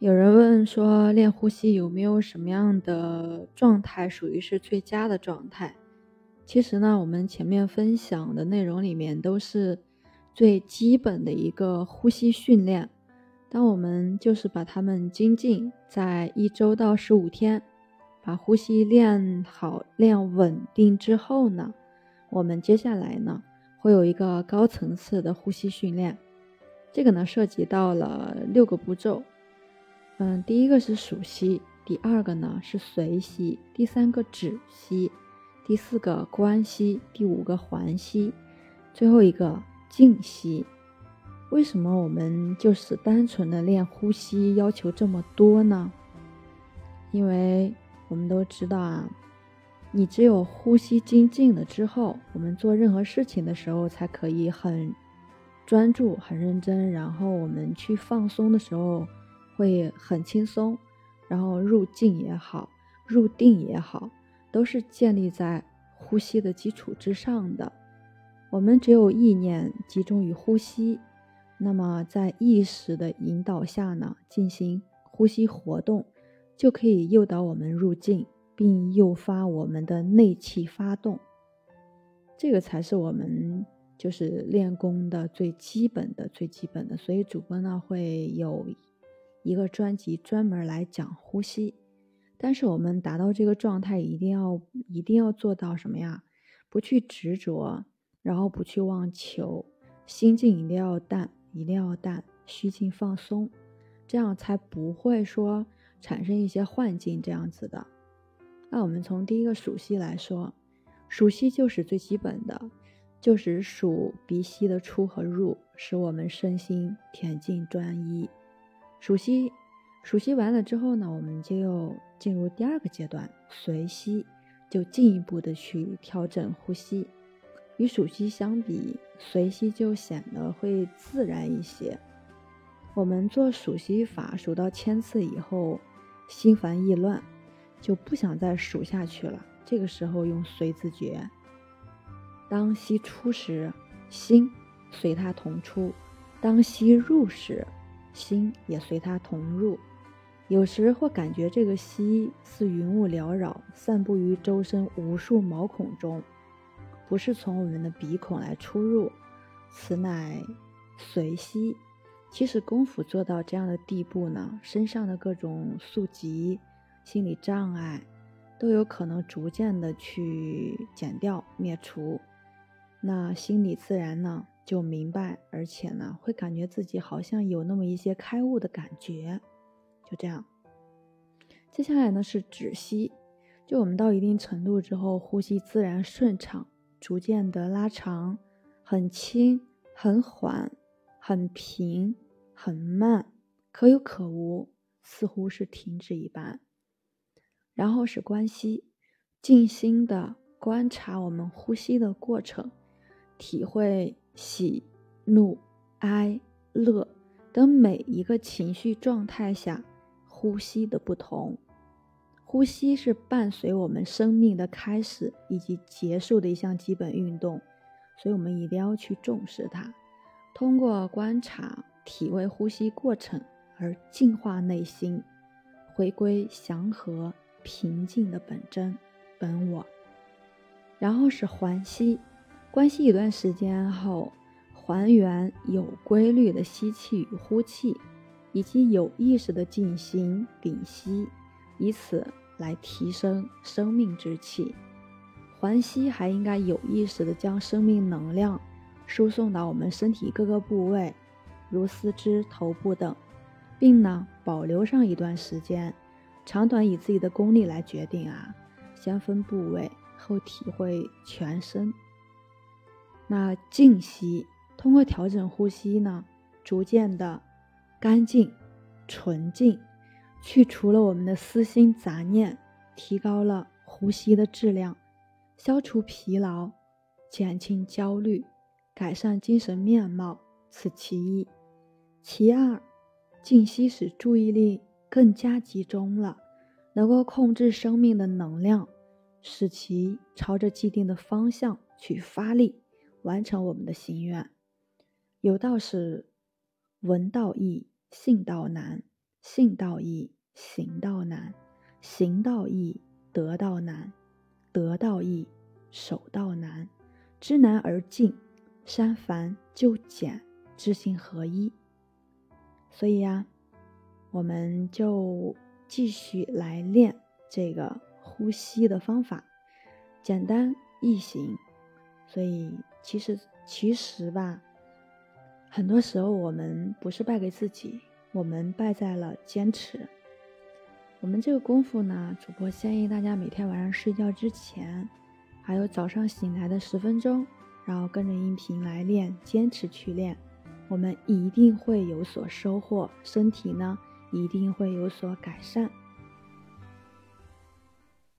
有人问说，练呼吸有没有什么样的状态属于是最佳的状态？其实呢，我们前面分享的内容里面都是最基本的一个呼吸训练。当我们就是把它们精进，在一周到十五天，把呼吸练好、练稳定之后呢，我们接下来呢会有一个高层次的呼吸训练。这个呢涉及到了六个步骤。嗯，第一个是数息，第二个呢是随息，第三个止息，第四个观息，第五个环息，最后一个静息。为什么我们就是单纯的练呼吸要求这么多呢？因为我们都知道啊，你只有呼吸精进了之后，我们做任何事情的时候才可以很专注、很认真，然后我们去放松的时候。会很轻松，然后入静也好，入定也好，都是建立在呼吸的基础之上的。我们只有意念集中于呼吸，那么在意识的引导下呢，进行呼吸活动，就可以诱导我们入静，并诱发我们的内气发动。这个才是我们就是练功的最基本的、最基本的。所以主播呢会有。一个专辑专门来讲呼吸，但是我们达到这个状态，一定要一定要做到什么呀？不去执着，然后不去妄求，心境一定要淡，一定要淡，虚静放松，这样才不会说产生一些幻境这样子的。那我们从第一个数息来说，数息就是最基本的，就是数鼻息的出和入，使我们身心恬静专一。数息，数息完了之后呢，我们就又进入第二个阶段，随息，就进一步的去调整呼吸。与数息相比，随息就显得会自然一些。我们做数息法，数到千次以后，心烦意乱，就不想再数下去了。这个时候用随字诀，当息出时，心随它同出；当息入时。心也随它同入，有时会感觉这个息似云雾缭绕，散布于周身无数毛孔中，不是从我们的鼻孔来出入，此乃随息。其实功夫做到这样的地步呢，身上的各种宿疾、心理障碍，都有可能逐渐的去减掉、灭除，那心理自然呢？就明白，而且呢，会感觉自己好像有那么一些开悟的感觉，就这样。接下来呢是止息，就我们到一定程度之后，呼吸自然顺畅，逐渐的拉长，很轻、很缓、很平、很慢，可有可无，似乎是停止一般。然后是观息，静心的观察我们呼吸的过程，体会。喜、怒、哀、乐等每一个情绪状态下呼吸的不同，呼吸是伴随我们生命的开始以及结束的一项基本运动，所以我们一定要去重视它。通过观察、体味呼吸过程而净化内心，回归祥和平静的本真本我。然后是环吸。关系一段时间后，还原有规律的吸气与呼气，以及有意识的进行屏息，以此来提升生命之气。环吸还应该有意识的将生命能量输送到我们身体各个部位，如四肢、头部等，并呢保留上一段时间，长短以自己的功力来决定啊，先分部位后体会全身。那静息，通过调整呼吸呢，逐渐的干净、纯净，去除了我们的私心杂念，提高了呼吸的质量，消除疲劳，减轻焦虑，改善精神面貌，此其一。其二，静息使注意力更加集中了，能够控制生命的能量，使其朝着既定的方向去发力。完成我们的心愿。有道是：闻道易，信道难。信道易，行道难；行道易，得道难；得道易，守道难。知难而进，删繁就简，知行合一。所以呀，我们就继续来练这个呼吸的方法，简单易行。所以其实其实吧，很多时候我们不是败给自己。我们败在了坚持。我们这个功夫呢，主播建议大家每天晚上睡觉之前，还有早上醒来的十分钟，然后跟着音频来练，坚持去练，我们一定会有所收获，身体呢一定会有所改善。